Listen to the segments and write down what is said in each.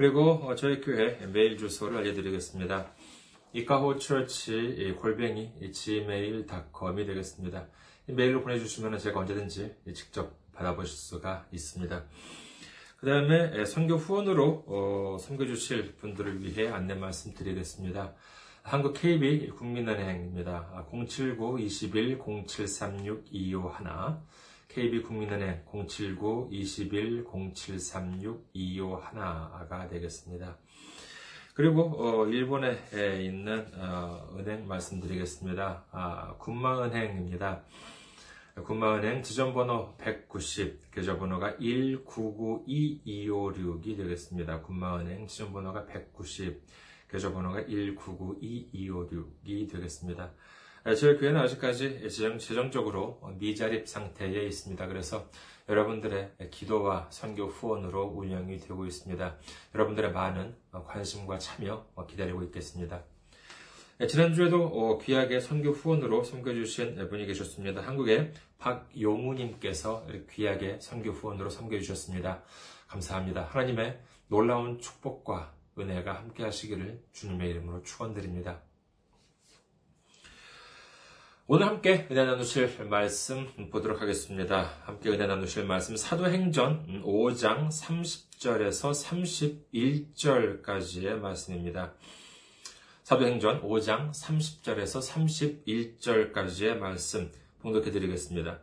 그리고 저희 교회 메일 주소를 알려드리겠습니다. 이카호처치 골뱅이 gmail.com이 되겠습니다. 메일로 보내주시면 제가 언제든지 직접 받아보실 수가 있습니다. 그 다음에 선교 후원으로 섬겨주실 분들을 위해 안내 말씀드리겠습니다. 한국 KB 국민은행입니다. 079-21-0736-251 KB 국민은행 079-21-0736-251가 되겠습니다. 그리고 어, 일본에 있는 어, 은행 말씀드리겠습니다. 아, 군마은행입니다. 군마은행 지점번호 190, 계좌번호가 1992256이 되겠습니다. 군마은행 지점번호가 190, 계좌번호가 1992256이 되겠습니다. 저희 교회는 아직까지 재정, 재정 적으로 미자립 상태에 있습니다. 그래서 여러분들의 기도와 선교 후원으로 운영이 되고 있습니다. 여러분들의 많은 관심과 참여 기다리고 있겠습니다. 지난주에도 귀하게 선교 후원으로 섬겨주신 분이 계셨습니다. 한국의 박용우님께서 귀하게 선교 후원으로 섬겨주셨습니다. 감사합니다. 하나님의 놀라운 축복과 은혜가 함께 하시기를 주님의 이름으로 축원드립니다. 오늘 함께 은혜 나누실 말씀 보도록 하겠습니다. 함께 은혜 나누실 말씀 사도행전 5장 30절에서 31절까지의 말씀입니다. 사도행전 5장 30절에서 31절까지의 말씀 봉독해 드리겠습니다.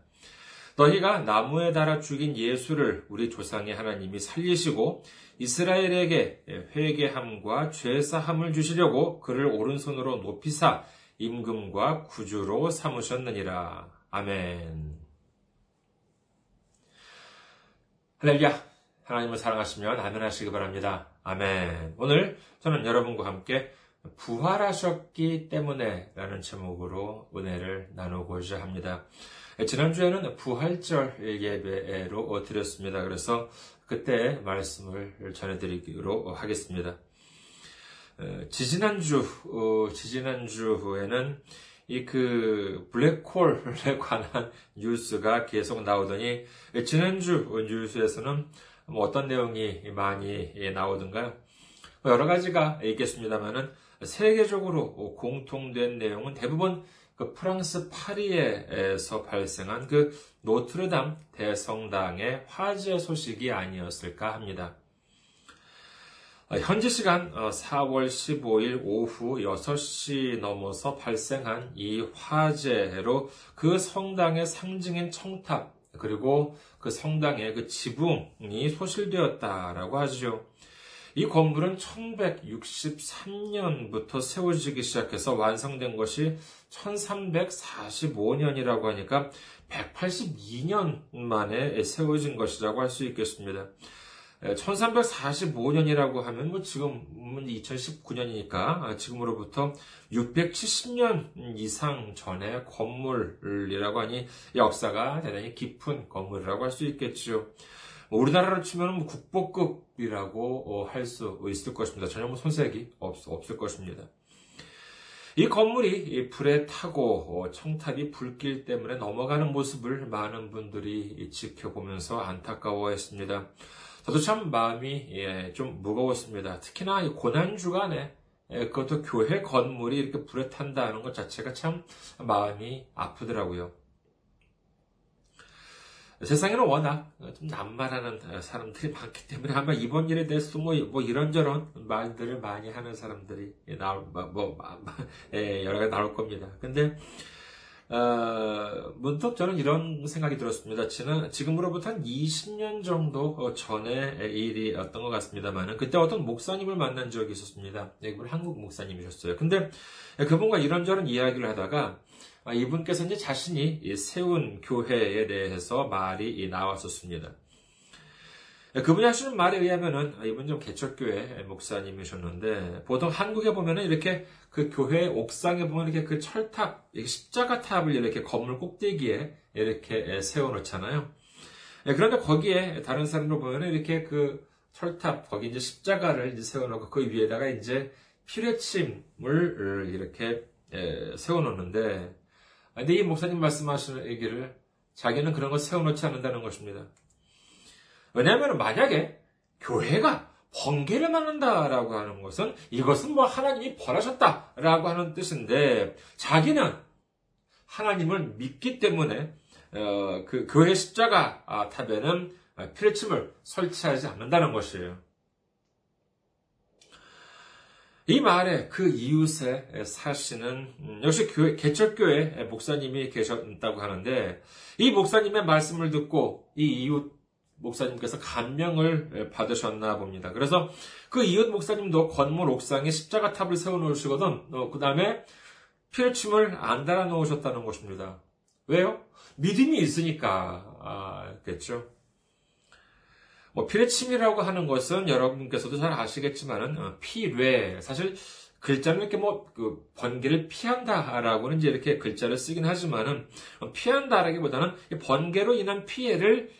너희가 나무에 달아 죽인 예수를 우리 조상의 하나님이 살리시고 이스라엘에게 회개함과 죄사함을 주시려고 그를 오른손으로 높이사 임금과 구주로 삼으셨느니라. 아멘. 할렐루야. 하나님을 사랑하시면 아멘 하시기 바랍니다. 아멘. 오늘 저는 여러분과 함께 부활하셨기 때문에 라는 제목으로 은혜를 나누고자 합니다. 지난주에는 부활절 예배로 드렸습니다. 그래서 그때 말씀을 전해드리기로 하겠습니다. 어, 지지난주, 어, 지지난주에는 이 그 블랙홀에 관한 뉴스가 계속 나오더니 지난주 뉴스에서는 뭐 어떤 내용이 많이 나오던가요? 뭐 여러 가지가 있겠습니다만은 세계적으로 공통된 내용은 대부분 그 프랑스 파리에서 발생한 그 노트르담 대성당의 화재 소식이 아니었을까 합니다. 어, 현지 시간 4월 어, 15일 오후 6시 넘어서 발생한 이 화재로 그 성당의 상징인 청탑 그리고 그 성당의 그 지붕이 소실되었다라고 하죠. 이 건물은 1163년부터 세워지기 시작해서 완성된 것이 1345년이라고 하니까 182년 만에 세워진 것이라고 할 수 있겠습니다. 1345년이라고 하면 뭐 지금은 2019년이니까 아, 지금으로부터 670년 이상 전의 건물이라고 하니 역사가 대단히 깊은 건물이라고 할 수 있겠죠. 뭐 우리나라로 치면 뭐 국보급이라고 어, 할수 있을 것입니다. 전혀 뭐 손색이 없, 없을 것입니다. 이 건물이 불에 타고 어, 청탑이 불길 때문에 넘어가는 모습을 많은 분들이 지켜보면서 안타까워했습니다. 저도 참 마음이 예, 좀 무거웠습니다. 특히나 이 고난 주간에 예, 그것도 교회 건물이 이렇게 불에 탄다는 것 자체가 참 마음이 아프더라고요. 세상에는 워낙 좀 남말하는 사람들이 많기 때문에 아마 이번 일에 대해서 뭐, 뭐 이런저런 말들을 많이 하는 사람들이 나올, 뭐, 뭐 예, 여러 가지 나올 겁니다. 근데, 어, 문득 저는 이런 생각이 들었습니다. 지금으로부터 한 20년 정도 전에 일이었던 것 같습니다만, 그때 어떤 목사님을 만난 적이 있었습니다. 네, 그분 한국 목사님이셨어요. 근데 그분과 이런저런 이야기를 하다가, 아, 이분께서 이제 자신이 세운 교회에 대해서 말이 나왔었습니다. 그분이 하시는 말에 의하면은 아, 이분 좀 개척교회 목사님이셨는데 보통 한국에 보면은 이렇게 그 교회 옥상에 보면 이렇게 그 철탑, 십자가 탑을 이렇게 건물 꼭대기에 이렇게 세워놓잖아요. 예, 그런데 거기에 다른 사람들 보면은 이렇게 그 철탑 거기 이제 십자가를 이제 세워놓고 그 위에다가 이제 피뢰침을 이렇게 예, 세워놓는데 근데 이 목사님 말씀하시는 얘기를 자기는 그런 거 세워놓지 않는다는 것입니다. 왜냐하면 만약에 교회가 번개를 맞는다라고 하는 것은 이것은 뭐 하나님이 벌하셨다라고 하는 뜻인데 자기는 하나님을 믿기 때문에 어, 그 교회 십자가 아, 탑에는 피뢰침을 설치하지 않는다는 것이에요. 이 말에 그 이웃에 사시는 음, 역시 교회, 개척교회 목사님이 계셨다고 하는데 이 목사님의 말씀을 듣고 이 이웃 목사님께서 감명을 받으셨나 봅니다. 그래서 그 이웃 목사님도 건물 옥상에 십자가 탑을 세워 놓으시거든, 어, 그 다음에 피뢰침을 안 달아 놓으셨다는 것입니다. 왜요? 믿음이 있으니까, 아, 겠죠. 뭐, 피뢰침이라고 하는 것은 여러분께서도 잘 아시겠지만은, 어, 피뢰, 사실, 글자는 이렇게 뭐, 그, 번개를 피한다라고는 이제 이렇게 글자를 쓰긴 하지만은, 어, 피한다라기보다는 번개로 인한 피해를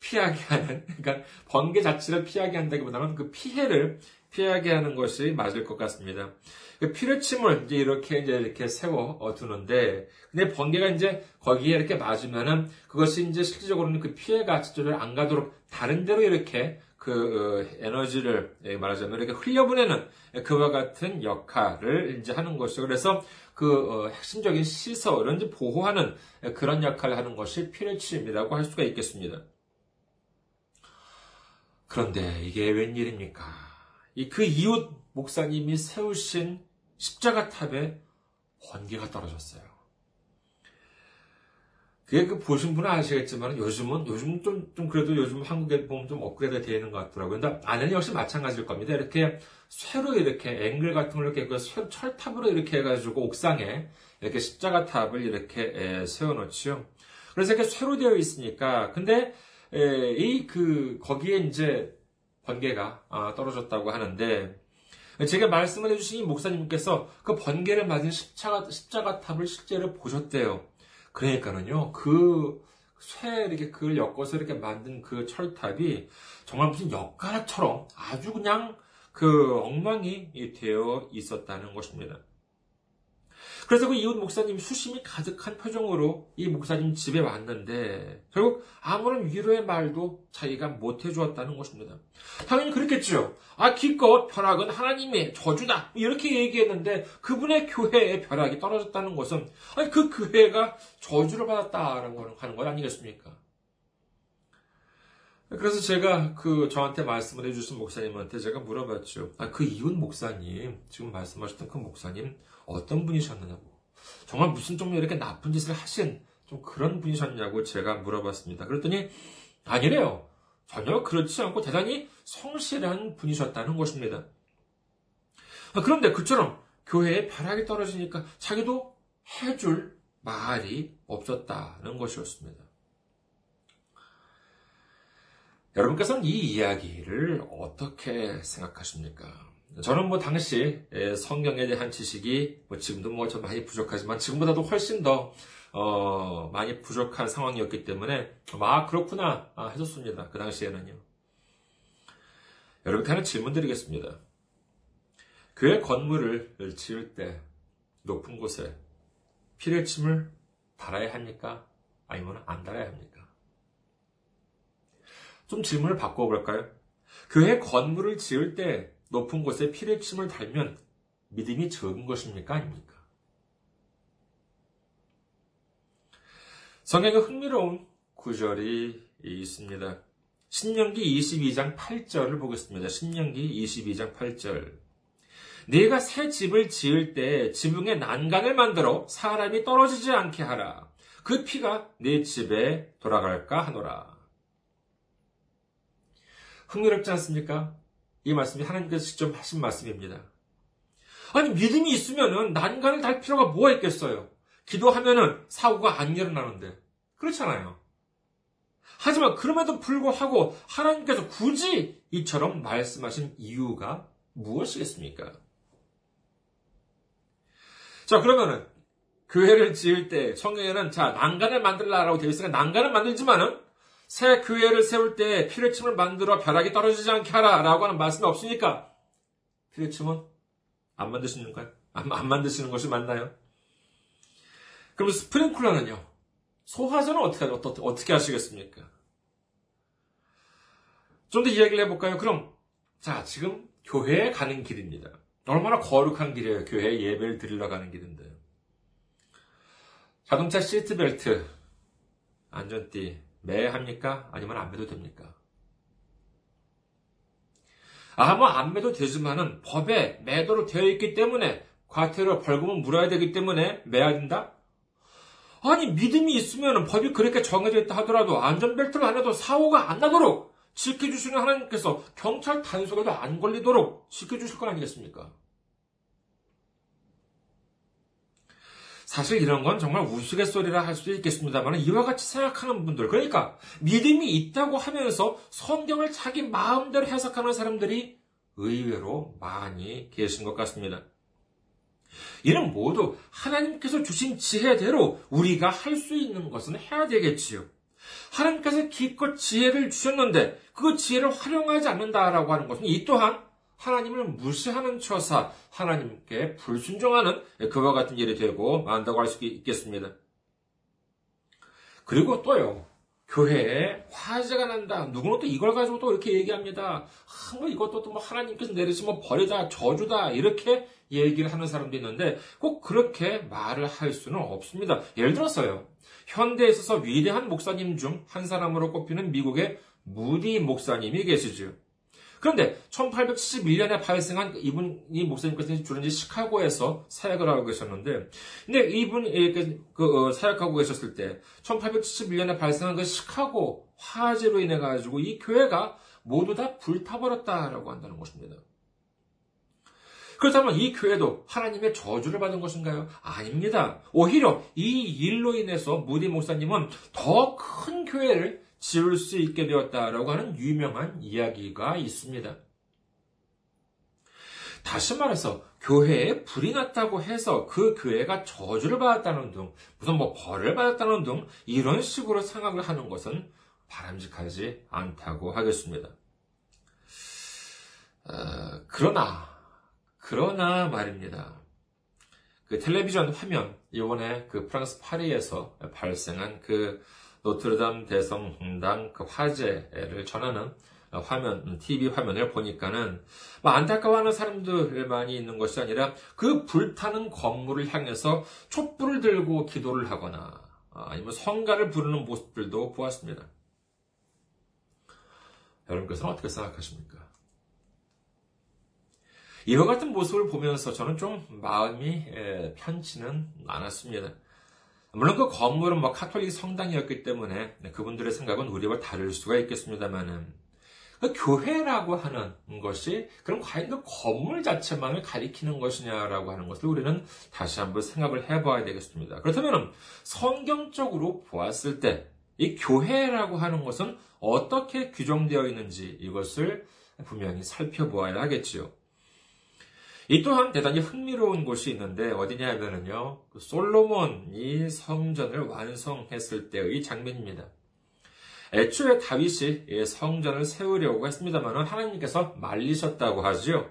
피하게 하는, 그러니까 번개 자체를 피하게 한다기보다는 그 피해를 피하게 하는 것이 맞을 것 같습니다. 그 피뢰침을 이제 이렇게 이제 이렇게 세워 두는데, 근데 번개가 이제 거기에 이렇게 맞으면은 그것이 이제 실질적으로는 그 피해가 직접적으로 안 가도록 다른 데로 이렇게 그 어, 에너지를 예, 말하자면 이렇게 흘려보내는 그와 같은 역할을 이제 하는 것이죠. 그래서 그 어, 핵심적인 시설을 이제 보호하는 그런 역할을 하는 것이 피뢰침이라고 할 수가 있겠습니다. 그런데 이게 웬일입니까? 그 이웃 목사님이 세우신 십자가 탑에 번개가 떨어졌어요. 그게 그 보신 분은 아시겠지만 요즘은 요즘 좀, 좀 그래도 요즘 한국에 보면 좀 업그레이드 되어 있는 것 같더라고요. 근데 안에는 역시 마찬가지일 겁니다. 이렇게 쇠로 이렇게 앵글 같은 걸 이렇게 그 철탑으로 이렇게 해가지고 옥상에 이렇게 십자가 탑을 이렇게 세워놓지요. 그래서 이렇게 쇠로 되어 있으니까 근데 이 그 거기에 이제 번개가 아, 떨어졌다고 하는데 제가 말씀을 해주신 이 목사님께서 그 번개를 맞은 십자가, 십자가 탑을 실제로 보셨대요. 그러니까는요, 그, 쇠 이렇게 그걸 엮어서 이렇게 만든 그 철탑이 정말 무슨 엿가락처럼 아주 그냥 그 엉망이 되어 있었다는 것입니다. 그래서 그 이웃 목사님이 수심이 가득한 표정으로 이 목사님 집에 왔는데 결국 아무런 위로의 말도 자기가 못 해주었다는 것입니다. 당연히 그렇겠죠. 아 기껏 벼락은 하나님의 저주다 이렇게 얘기했는데 그분의 교회의 벼락이 떨어졌다는 것은 아니 그 교회가 저주를 받았다라는 거 하는 거 아니겠습니까? 그래서 제가 그 저한테 말씀을 해주신 목사님한테 제가 물어봤죠. 아, 그 이웃 목사님, 지금 말씀하셨던 그 목사님, 어떤 분이셨느냐고. 정말 무슨 좀 이렇게 나쁜 짓을 하신 좀 그런 분이셨냐고 제가 물어봤습니다. 그랬더니 아니래요. 전혀 그렇지 않고 대단히 성실한 분이셨다는 것입니다. 아, 그런데 그처럼 교회에 벼락이 떨어지니까 자기도 해줄 말이 없었다는 것이었습니다. 여러분께서는 이 이야기를 어떻게 생각하십니까? 저는 뭐 당시 성경에 대한 지식이 뭐 지금도 뭐 좀 많이 부족하지만 지금보다도 훨씬 더 어, 많이 부족한 상황이었기 때문에 아 그렇구나 아, 해줬습니다. 그 당시에는요. 여러분께 하나 질문 드리겠습니다. 교회 건물을 지을 때 높은 곳에 피뢰침을 달아야 합니까? 아니면 안 달아야 합니까? 좀 질문을 바꿔볼까요? 교회 건물을 지을 때 높은 곳에 피뢰침을 달면 믿음이 적은 것입니까? 아닙니까? 성경에 흥미로운 구절이 있습니다. 신명기 22장 8절을 보겠습니다. 신명기 22장 8절. 네가 새 집을 지을 때 지붕에 난간을 만들어 사람이 떨어지지 않게 하라. 그 피가 네 집에 돌아갈까 하노라. 흥미롭지 않습니까? 이 말씀이 하나님께서 직접 하신 말씀입니다. 아니, 믿음이 있으면은 난간을 달 필요가 뭐가 있겠어요? 기도하면은 사고가 안 일어나는데. 그렇잖아요. 하지만 그럼에도 불구하고 하나님께서 굳이 이처럼 말씀하신 이유가 무엇이겠습니까? 자, 그러면은 교회를 지을 때 성경에는 자, 난간을 만들라라고 되어 있으니까 난간을 만들지만은 새 교회를 세울 때 피뢰침을 만들어 벼락이 떨어지지 않게 하라라고 하는 말씀이 없으니까 피뢰침은 안 만드시는 거예요? 안, 안 만드시는 것이 맞나요? 그럼 스프링클러는요? 소화전은 어떻게, 어떻게, 어떻게 하시겠습니까? 좀 더 이야기를 해볼까요? 그럼, 자, 지금 교회에 가는 길입니다. 얼마나 거룩한 길이에요. 교회에 예배를 드리러 가는 길인데. 자동차 시트벨트, 안전띠, 매합니까? 아니면 안 매도 됩니까? 아, 뭐, 안 매도 되지만은 법에 매도로 되어 있기 때문에 과태료 벌금은 물어야 되기 때문에 매야 된다? 아니, 믿음이 있으면 법이 그렇게 정해져 있다 하더라도 안전벨트를 안 해도 사고가 안 나도록 지켜주시는 하나님께서 경찰 단속에도 안 걸리도록 지켜주실 거 아니겠습니까? 사실 이런 건 정말 우스갯소리라 할 수도 있겠습니다만 이와 같이 생각하는 분들 그러니까 믿음이 있다고 하면서 성경을 자기 마음대로 해석하는 사람들이 의외로 많이 계신 것 같습니다. 이는 모두 하나님께서 주신 지혜대로 우리가 할 수 있는 것은 해야 되겠지요. 하나님께서 기껏 지혜를 주셨는데 그 지혜를 활용하지 않는다라고 하는 것은 이 또한 하나님을 무시하는 처사, 하나님께 불순종하는 그와 같은 일이 되고 만다고 할 수 있겠습니다. 그리고 또요, 교회에 화재가 난다. 누구는 또 이걸 가지고 또 이렇게 얘기합니다. 아, 뭐 이것도 또 뭐 하나님께서 내리시면 뭐 벌이다, 저주다, 이렇게 얘기를 하는 사람도 있는데 꼭 그렇게 말을 할 수는 없습니다. 예를 들어서요. 현대에 있어서 위대한 목사님 중 한 사람으로 꼽히는 미국의 무디 목사님이 계시죠. 그런데 1871년에 발생한 이분이 목사님께서 주는지 시카고에서 사역을 하고 계셨는데, 근데 이분이 그, 그 어, 사역하고 계셨을 때 1871년에 발생한 그 시카고 화재로 인해 가지고 이 교회가 모두 다 불타버렸다라고 한다는 것입니다. 그렇다면 이 교회도 하나님의 저주를 받은 것인가요? 아닙니다. 오히려 이 일로 인해서 무디 목사님은 더 큰 교회를 지을 수 있게 되었다라고 하는 유명한 이야기가 있습니다. 다시 말해서 교회에 불이 났다고 해서 그 교회가 저주를 받았다는 등 무슨 뭐 벌을 받았다는 등 이런 식으로 생각을 하는 것은 바람직하지 않다고 하겠습니다. 어, 그러나 그러나 말입니다. 그 텔레비전 화면 이번에 그 프랑스 파리에서 발생한 그 노트르담 대성당 그 화재를 전하는 화면, TV 화면을 보니까는 뭐 안타까워하는 사람들만이 있는 것이 아니라 그 불타는 건물을 향해서 촛불을 들고 기도를 하거나 아니면 성가를 부르는 모습들도 보았습니다. 여러분께서는 어떻게 생각하십니까? 이와 같은 모습을 보면서 저는 좀 마음이 편치는 않았습니다. 물론 그 건물은 뭐 카톨릭 성당이었기 때문에 그분들의 생각은 우리와 다를 수가 있겠습니다만은 그 교회라고 하는 것이 그럼 과연 그 건물 자체만을 가리키는 것이냐라고 하는 것을 우리는 다시 한번 생각을 해봐야 되겠습니다. 그렇다면 성경적으로 보았을 때 이 교회라고 하는 것은 어떻게 규정되어 있는지 이것을 분명히 살펴보아야 하겠지요. 이 또한 대단히 흥미로운 곳이 있는데 어디냐 하면은요, 그 솔로몬이 성전을 완성했을 때의 장면입니다. 애초에 다윗이 성전을 세우려고 했습니다만 하나님께서 말리셨다고 하지요.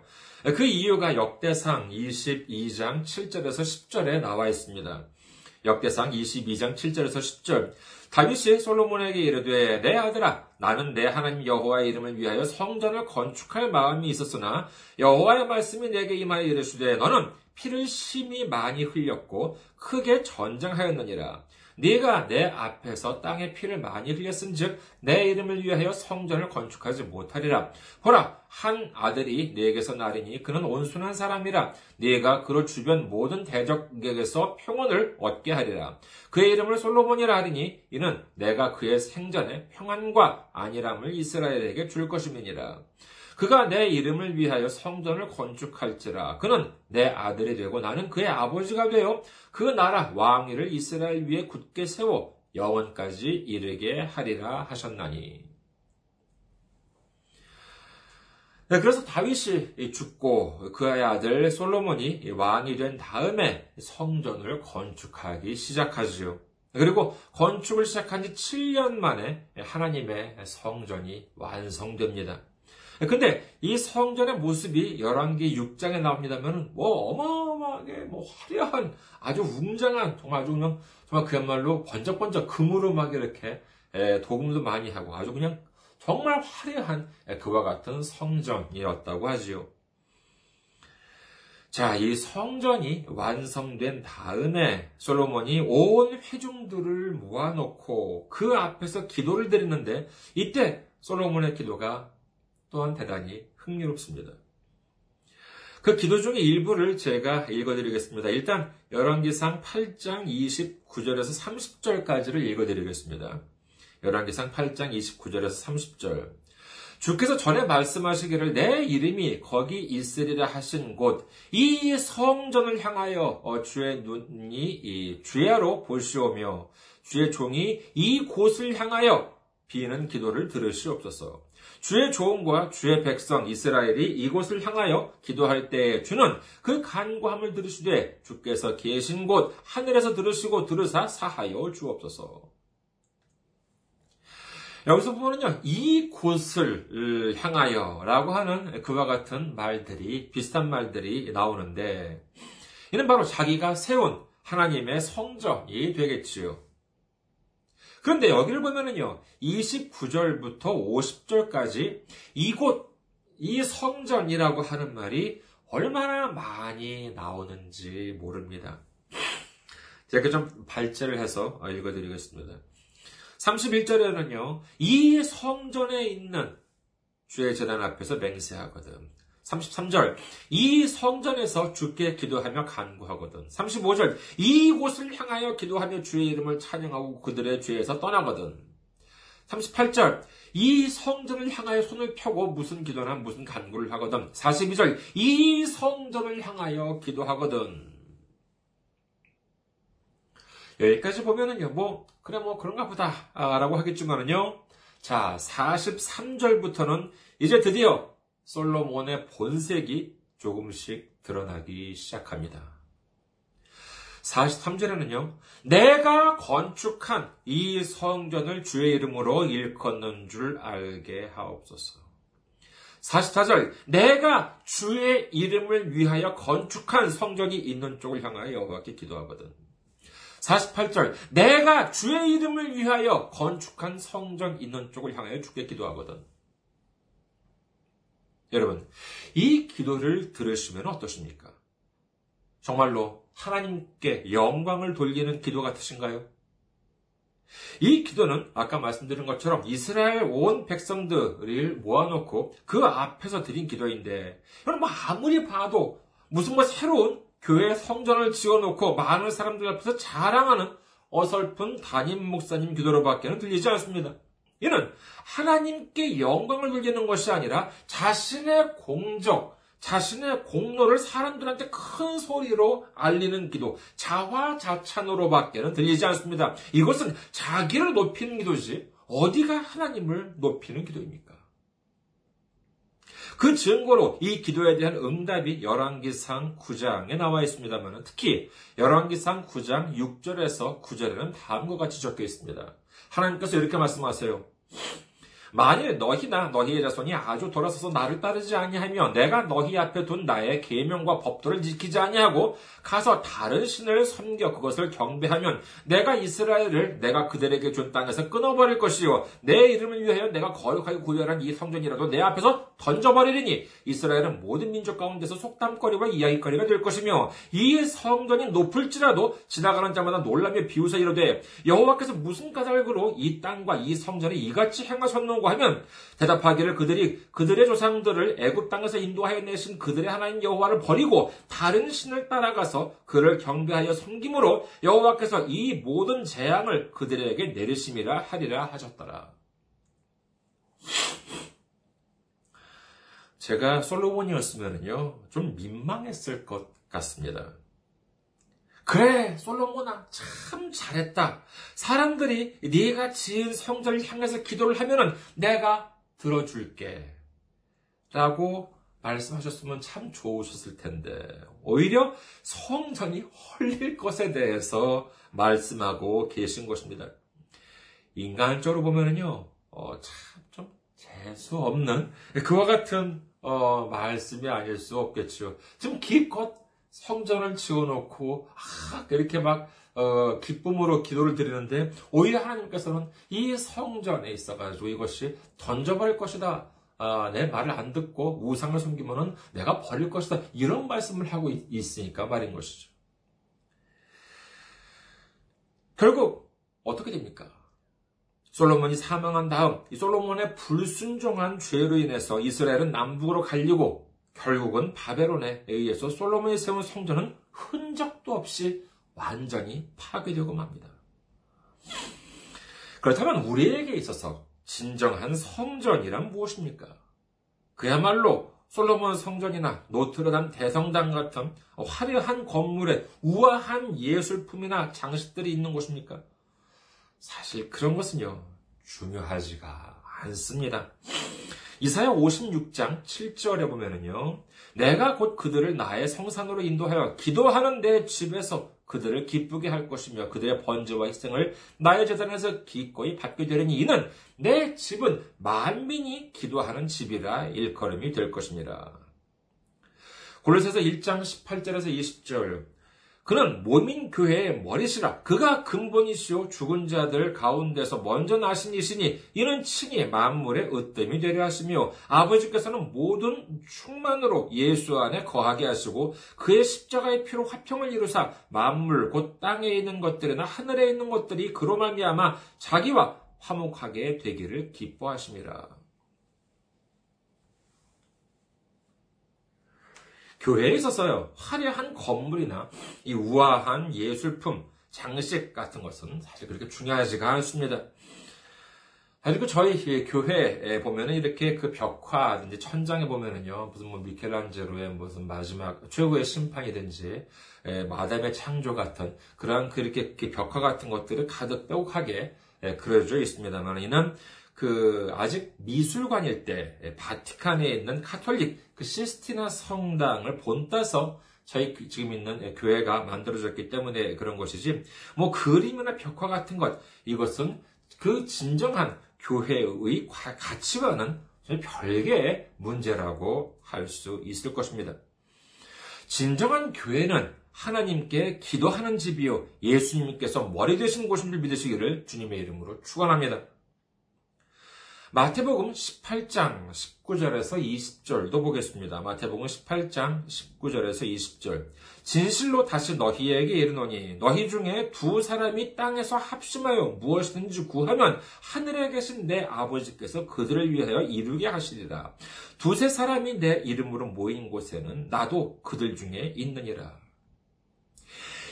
그 이유가 역대상 22장 7절에서 10절에 나와 있습니다. 역대상 22장 7절에서 10절. 다윗이 솔로몬에게 이르되 내 아들아 나는 내 하나님 여호와의 이름을 위하여 성전을 건축할 마음이 있었으나 여호와의 말씀이 내게 임하여 이르시되 너는 피를 심히 많이 흘렸고 크게 전쟁하였느니라 네가 내 앞에서 땅에 피를 많이 흘렸은즉 내 이름을 위하여 성전을 건축하지 못하리라. 보라 한 아들이 네게서 나리니 그는 온순한 사람이라. 네가 그로 주변 모든 대적에게서 평온을 얻게 하리라. 그의 이름을 솔로몬이라 하리니 이는 내가 그의 생전에 평안과 안일함을 이스라엘에게 줄 것임이니라. 그가 내 이름을 위하여 성전을 건축할지라. 그는 내 아들이 되고 나는 그의 아버지가 되어 그 나라 왕위를 이스라엘 위에 굳게 세워 영원까지 이르게 하리라 하셨나니. 네, 그래서 다윗이 죽고 그의 아들 솔로몬이 왕이 된 다음에 성전을 건축하기 시작하지요. 그리고 건축을 시작한 지 7년 만에 하나님의 성전이 완성됩니다. 근데 이 성전의 모습이 11기 6장에 나옵니다면 뭐 어마어마하게 뭐 화려한 아주 웅장한 정말 아주 그냥 정말 그야말로 번쩍번쩍 금으로 막 이렇게 도금도 많이 하고 아주 그냥 정말 화려한 그와 같은 성전이었다고 하지요. 자, 이 성전이 완성된 다음에 솔로몬이 온 회중들을 모아놓고 그 앞에서 기도를 드리는데 이때 솔로몬의 기도가 또한 대단히 흥미롭습니다. 그 기도 중의 일부를 제가 읽어드리겠습니다. 일단 열왕기상 8장 29절에서 30절까지를 읽어드리겠습니다. 열왕기상 8장 29절에서 30절. 주께서 전에 말씀하시기를 내 이름이 거기 있으리라 하신 곳 이 성전을 향하여 어, 주의 눈이 주야로 보시오며 주의 종이 이 곳을 향하여 비는 기도를 들으시옵소서. 주의 조언과 주의 백성 이스라엘이 이곳을 향하여 기도할 때에 주는 그 간구함을 들으시되 주께서 계신 곳 하늘에서 들으시고 들으사 사하여 주옵소서. 여기서 보면요, 이 곳을 향하여 라고 하는 그와 같은 말들이, 비슷한 말들이 나오는데, 이는 바로 자기가 세운 하나님의 성전이 되겠지요. 그런데 여기를 보면은요, 29절부터 50절까지 이곳, 이 성전이라고 하는 말이 얼마나 많이 나오는지 모릅니다. 제가 좀 발제를 해서 읽어드리겠습니다. 31절에는요, 이 성전에 있는 주의 재단 앞에서 맹세하거든. 33절, 이 성전에서 주께 기도하며 간구하거든. 35절, 이곳을 향하여 기도하며 주의 이름을 찬양하고 그들의 죄에서 떠나거든. 38절, 이 성전을 향하여 손을 펴고 무슨 기도나 무슨 간구를 하거든. 42절, 이 성전을 향하여 기도하거든. 여기까지 보면은요, 뭐, 그래, 뭐, 그런가 보다, 아, 라고 하겠지만은요, 자, 43절부터는 이제 드디어 솔로몬의 본색이 조금씩 드러나기 시작합니다. 43절에는요, 내가 건축한 이 성전을 주의 이름으로 일컫는 줄 알게 하옵소서. 44절, 내가 주의 이름을 위하여 건축한 성전이 있는 쪽을 향하여 여호와께 기도하거든. 48절, 내가 주의 이름을 위하여 건축한 성전 있는 쪽을 향하여 주께 기도하거든. 여러분, 이 기도를 들으시면 어떠십니까? 정말로 하나님께 영광을 돌리는 기도 같으신가요? 이 기도는 아까 말씀드린 것처럼 이스라엘 온 백성들을 모아놓고 그 앞에서 드린 기도인데, 여러분, 뭐 아무리 봐도 무슨 뭐 새로운 교회 성전을 지어놓고 많은 사람들 앞에서 자랑하는 어설픈 담임 목사님 기도로밖에는 들리지 않습니다. 이는 하나님께 영광을 돌리는 것이 아니라 자신의 공적, 자신의 공로를 사람들한테 큰 소리로 알리는 기도, 자화자찬으로밖에는 들리지 않습니다. 이것은 자기를 높이는 기도지 어디가 하나님을 높이는 기도입니까? 그 증거로 이 기도에 대한 응답이 열왕기상 9장에 나와 있습니다만 특히 열왕기상 9장 6절에서 9절에는 다음과 같이 적혀 있습니다. 하나님께서 이렇게 말씀하세요. 만일 너희나 너희의 자손이 아주 돌아서서 나를 따르지 아니하며 내가 너희 앞에 둔 나의 계명과 법도를 지키지 아니하고 가서 다른 신을 섬겨 그것을 경배하면 내가 이스라엘을 내가 그들에게 준 땅에서 끊어버릴 것이요. 내 이름을 위하여 내가 거룩하게 구별한 이 성전이라도 내 앞에서 던져버리리니 이스라엘은 모든 민족 가운데서 속담거리와 이야기거리가 될 것이며 이 성전이 높을지라도 지나가는 자마다 놀라며 비웃어 이르되 여호와께서 무슨 까닭으로 이 땅과 이 성전에 이같이 행하셨노 하는고 하면 대답하기를 그들이 그들의 조상들을 애굽 땅에서 인도하여 내신 그들의 하나님 여호와를 버리고 다른 신을 따라가서 그를 경배하여 섬김으로 여호와께서 이 모든 재앙을 그들에게 내리심이라 하리라 하셨더라. 제가 솔로몬이었으면요 좀 민망했을 것 같습니다. 그래, 솔로몬아, 참 잘했다. 사람들이 네가 지은 성전을 향해서 기도를 하면은 내가 들어줄게. 라고 말씀하셨으면 참 좋으셨을 텐데, 오히려 성전이 헐릴 것에 대해서 말씀하고 계신 것입니다. 인간적으로 보면은요, 어, 참, 좀, 재수 없는, 그와 같은, 어, 말씀이 아닐 수 없겠죠. 지금 기껏 성전을 지어놓고, 아, 이렇게 막, 어, 기쁨으로 기도를 드리는데, 오히려 하나님께서는 이 성전에 있어가지고 이것이 던져버릴 것이다. 아, 내 말을 안 듣고 우상을 섬기면은 내가 버릴 것이다. 이런 말씀을 하고 있, 있으니까 말인 것이죠. 결국, 어떻게 됩니까? 솔로몬이 사망한 다음 이 솔로몬의 불순종한 죄로 인해서 이스라엘은 남북으로 갈리고 결국은 바벨론에 의해서 솔로몬이 세운 성전은 흔적도 없이 완전히 파괴되고 맙니다. 그렇다면 우리에게 있어서 진정한 성전이란 무엇입니까? 그야말로 솔로몬 성전이나 노트르담 대성당 같은 화려한 건물에 우아한 예술품이나 장식들이 있는 곳입니까? 사실 그런 것은요, 중요하지가 않습니다. 이사야 56장 7절에 보면은요, 내가 곧 그들을 나의 성산으로 인도하여 기도하는 내 집에서 그들을 기쁘게 할 것이며 그들의 번제와 희생을 나의 재단에서 기꺼이 받게 되려니 이는 내 집은 만민이 기도하는 집이라 일컬음이 될 것입니다. 골로새서 1장 18절에서 20절 그는 모민 교회의 머리시라. 그가 근본이시오 죽은 자들 가운데서 먼저 나신 이시니 이는 칭히 만물의 으뜸이 되려 하시며 아버지께서는 모든 충만으로 예수 안에 거하게 하시고 그의 십자가의 피로 화평을 이루사 만물 곧 땅에 있는 것들이나 하늘에 있는 것들이 그로 말미암아 자기와 화목하게 되기를 기뻐하심이라. 교회에 있어서요, 화려한 건물이나 이 우아한 예술품, 장식 같은 것은 사실 그렇게 중요하지가 않습니다. 그리고 저희 교회에 보면은 이렇게 그 벽화, 이제 천장에 보면은요, 무슨 뭐 미켈란젤로의 무슨 마지막 최고의 심판이든지, 마담의 창조 같은 그런 그렇게 벽화 같은 것들을 가득 빼곡하게 그려져 있습니다만, 이는 그 아직 미술관일 때 바티칸에 있는 카톨릭 그 시스티나 성당을 본따서 저희 그 지금 있는 교회가 만들어졌기 때문에 그런 것이지 뭐 그림이나 벽화 같은 것 이것은 그 진정한 교회의 가치와는 별개의 문제라고 할 수 있을 것입니다. 진정한 교회는 하나님께 기도하는 집이요 예수님께서 머리 되신 줄 믿으시기를 주님의 이름으로 축원합니다. 마태복음 18장 19절에서 20절도 보겠습니다. 마태복음 18장 19절에서 20절. 진실로 다시 너희에게 이르노니 너희 중에 두 사람이 땅에서 합심하여 무엇이든지 구하면 하늘에 계신 내 아버지께서 그들을 위하여 이루게 하시리라. 두세 사람이 내 이름으로 모인 곳에는 나도 그들 중에 있느니라.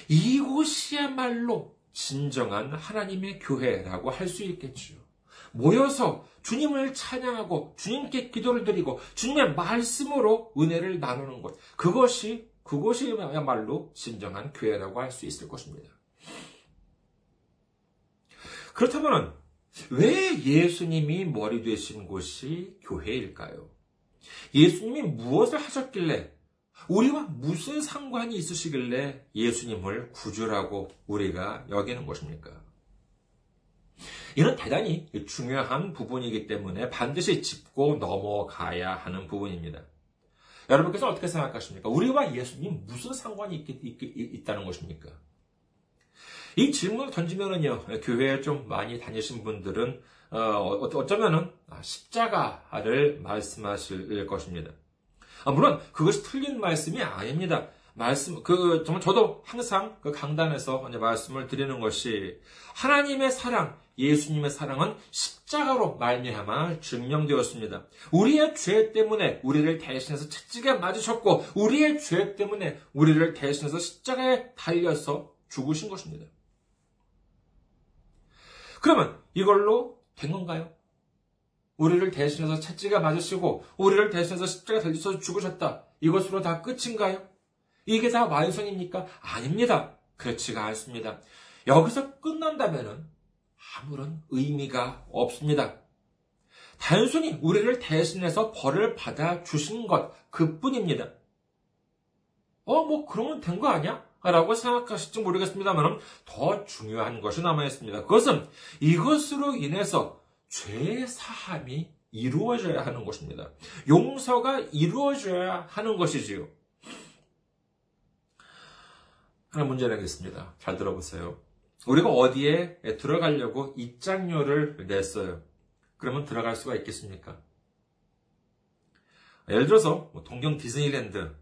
이곳이야말로 진정한 하나님의 교회라고 할 수 있겠지요. 모여서 주님을 찬양하고 주님께 기도를 드리고 주님의 말씀으로 은혜를 나누는 것. 그것이, 그것이야말로 진정한 교회라고 할 수 있을 것입니다. 그렇다면 왜 예수님이 머리 되신 곳이 교회일까요? 예수님이 무엇을 하셨길래 우리와 무슨 상관이 있으시길래 예수님을 구주라고 우리가 여기는 것입니까? 이는 대단히 중요한 부분이기 때문에 반드시 짚고 넘어가야 하는 부분입니다. 여러분께서 어떻게 생각하십니까? 우리와 예수님 무슨 상관이 있, 있, 있 다는 것입니까? 이 질문을 던지면은요, 교회에 좀 많이 다니신 분들은, 어, 어쩌면은 아, 십자가를 말씀하실 것입니다. 아, 물론 그것이 틀린 말씀이 아닙니다. 말씀, 그, 정말 저도 항상 그 강단에서 말씀을 드리는 것이 하나님의 사랑, 예수님의 사랑은 십자가로 말미암아 증명되었습니다. 우리의 죄 때문에 우리를 대신해서 채찍에 맞으셨고 우리의 죄 때문에 우리를 대신해서 십자가에 달려서 죽으신 것입니다. 그러면 이걸로 된 건가요? 우리를 대신해서 채찍에 맞으시고 우리를 대신해서 십자가에 달려서 죽으셨다. 이것으로 다 끝인가요? 이게 다 완성입니까? 아닙니다. 그렇지가 않습니다. 여기서 끝난다면 아무런 의미가 없습니다. 단순히 우리를 대신해서 벌을 받아 주신 것, 그 뿐입니다. 어, 뭐, 그러면 된 거 아니야? 라고 생각하실지 모르겠습니다만, 더 중요한 것이 남아있습니다. 그것은 이것으로 인해서 죄 사함이 이루어져야 하는 것입니다. 용서가 이루어져야 하는 것이지요. 하나 문제 내겠습니다. 잘 들어보세요. 우리가 어디에 들어가려고 입장료를 냈어요. 그러면 들어갈 수가 있겠습니까? 예를 들어서 뭐 동경 디즈니랜드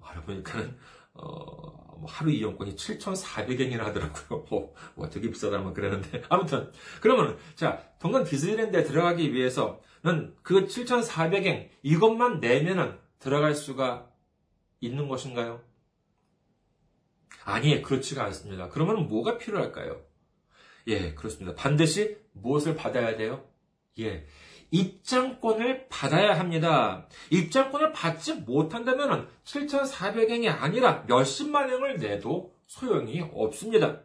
알아보니까는 어, 뭐 하루 이용권이 7,400엔이나 하더라고요. 뭐, 뭐 되게 비싸다면 그랬는데 아무튼 그러면 자 동경 디즈니랜드에 들어가기 위해서는 그 7,400엔 이것만 내면은 들어갈 수가 있는 것인가요? 아니, 그렇지가 않습니다. 그러면 뭐가 필요할까요? 예, 그렇습니다. 반드시 무엇을 받아야 돼요? 예, 입장권을 받아야 합니다. 입장권을 받지 못한다면 7,400행이 아니라 몇십만 행을 내도 소용이 없습니다.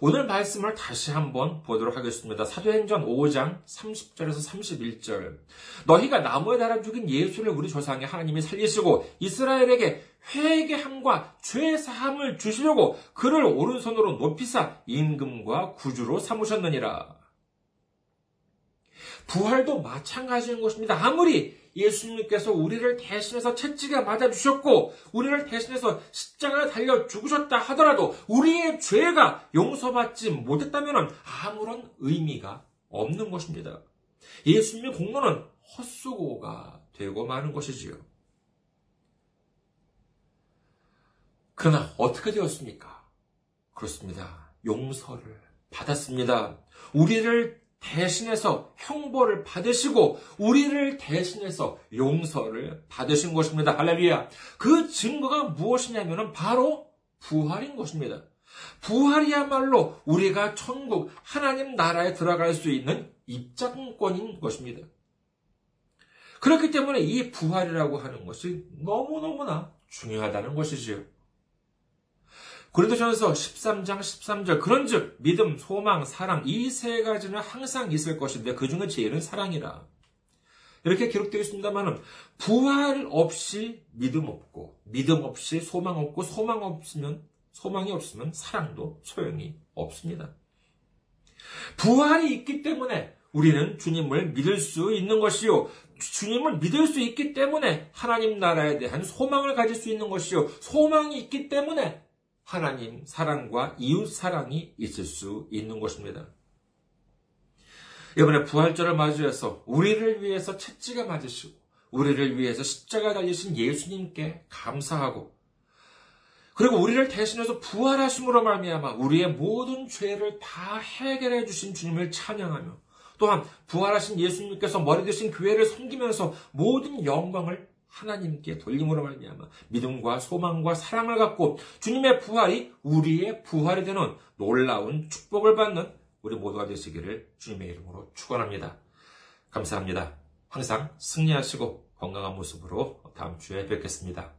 오늘 말씀을 다시 한번 보도록 하겠습니다. 사도행전 5장 30절에서 31절. 너희가 나무에 달아 죽인 예수를 우리 조상의 하나님이 살리시고 이스라엘에게 회개함과 죄 사함을 주시려고 그를 오른손으로 높이사 임금과 구주로 삼으셨느니라. 부활도 마찬가지인 것입니다. 아무리 예수님께서 우리를 대신해서 채찍에 맞아주셨고, 우리를 대신해서 십자가에 달려 죽으셨다 하더라도, 우리의 죄가 용서받지 못했다면 아무런 의미가 없는 것입니다. 예수님의 공로는 헛수고가 되고 마는 것이지요. 그러나 어떻게 되었습니까? 그렇습니다. 용서를 받았습니다. 우리를 대신해서 형벌을 받으시고 우리를 대신해서 용서를 받으신 것입니다. 할렐루야. 그 증거가 무엇이냐면 바로 부활인 것입니다. 부활이야말로 우리가 천국 하나님 나라에 들어갈 수 있는 입장권인 것입니다. 그렇기 때문에 이 부활이라고 하는 것이 너무너무나 중요하다는 것이지요. 고린도전서 13장 13절 그런즉 믿음, 소망, 사랑 이 세 가지는 항상 있을 것인데 그 중에 제일은 사랑이라. 이렇게 기록되어 있습니다만은 부활 없이 믿음 없고 믿음 없이 소망 없고 소망 없으면 소망이 없으면 사랑도 소용이 없습니다. 부활이 있기 때문에 우리는 주님을 믿을 수 있는 것이요. 주님을 믿을 수 있기 때문에 하나님 나라에 대한 소망을 가질 수 있는 것이요. 소망이 있기 때문에 하나님 사랑과 이웃 사랑이 있을 수 있는 것입니다. 이번에 부활절을 맞이해서 우리를 위해서 채찍에 맞으시고 우리를 위해서 십자가 달리신 예수님께 감사하고 그리고 우리를 대신해서 부활하심으로 말미암아 우리의 모든 죄를 다 해결해 주신 주님을 찬양하며 또한 부활하신 예수님께서 머리 드신 교회를 섬기면서 모든 영광을 하나님께 돌림으로 말미암아 믿음과 소망과 사랑을 갖고 주님의 부활이 우리의 부활이 되는 놀라운 축복을 받는 우리 모두가 되시기를 주님의 이름으로 축원합니다. 감사합니다. 항상 승리하시고 건강한 모습으로 다음 주에 뵙겠습니다.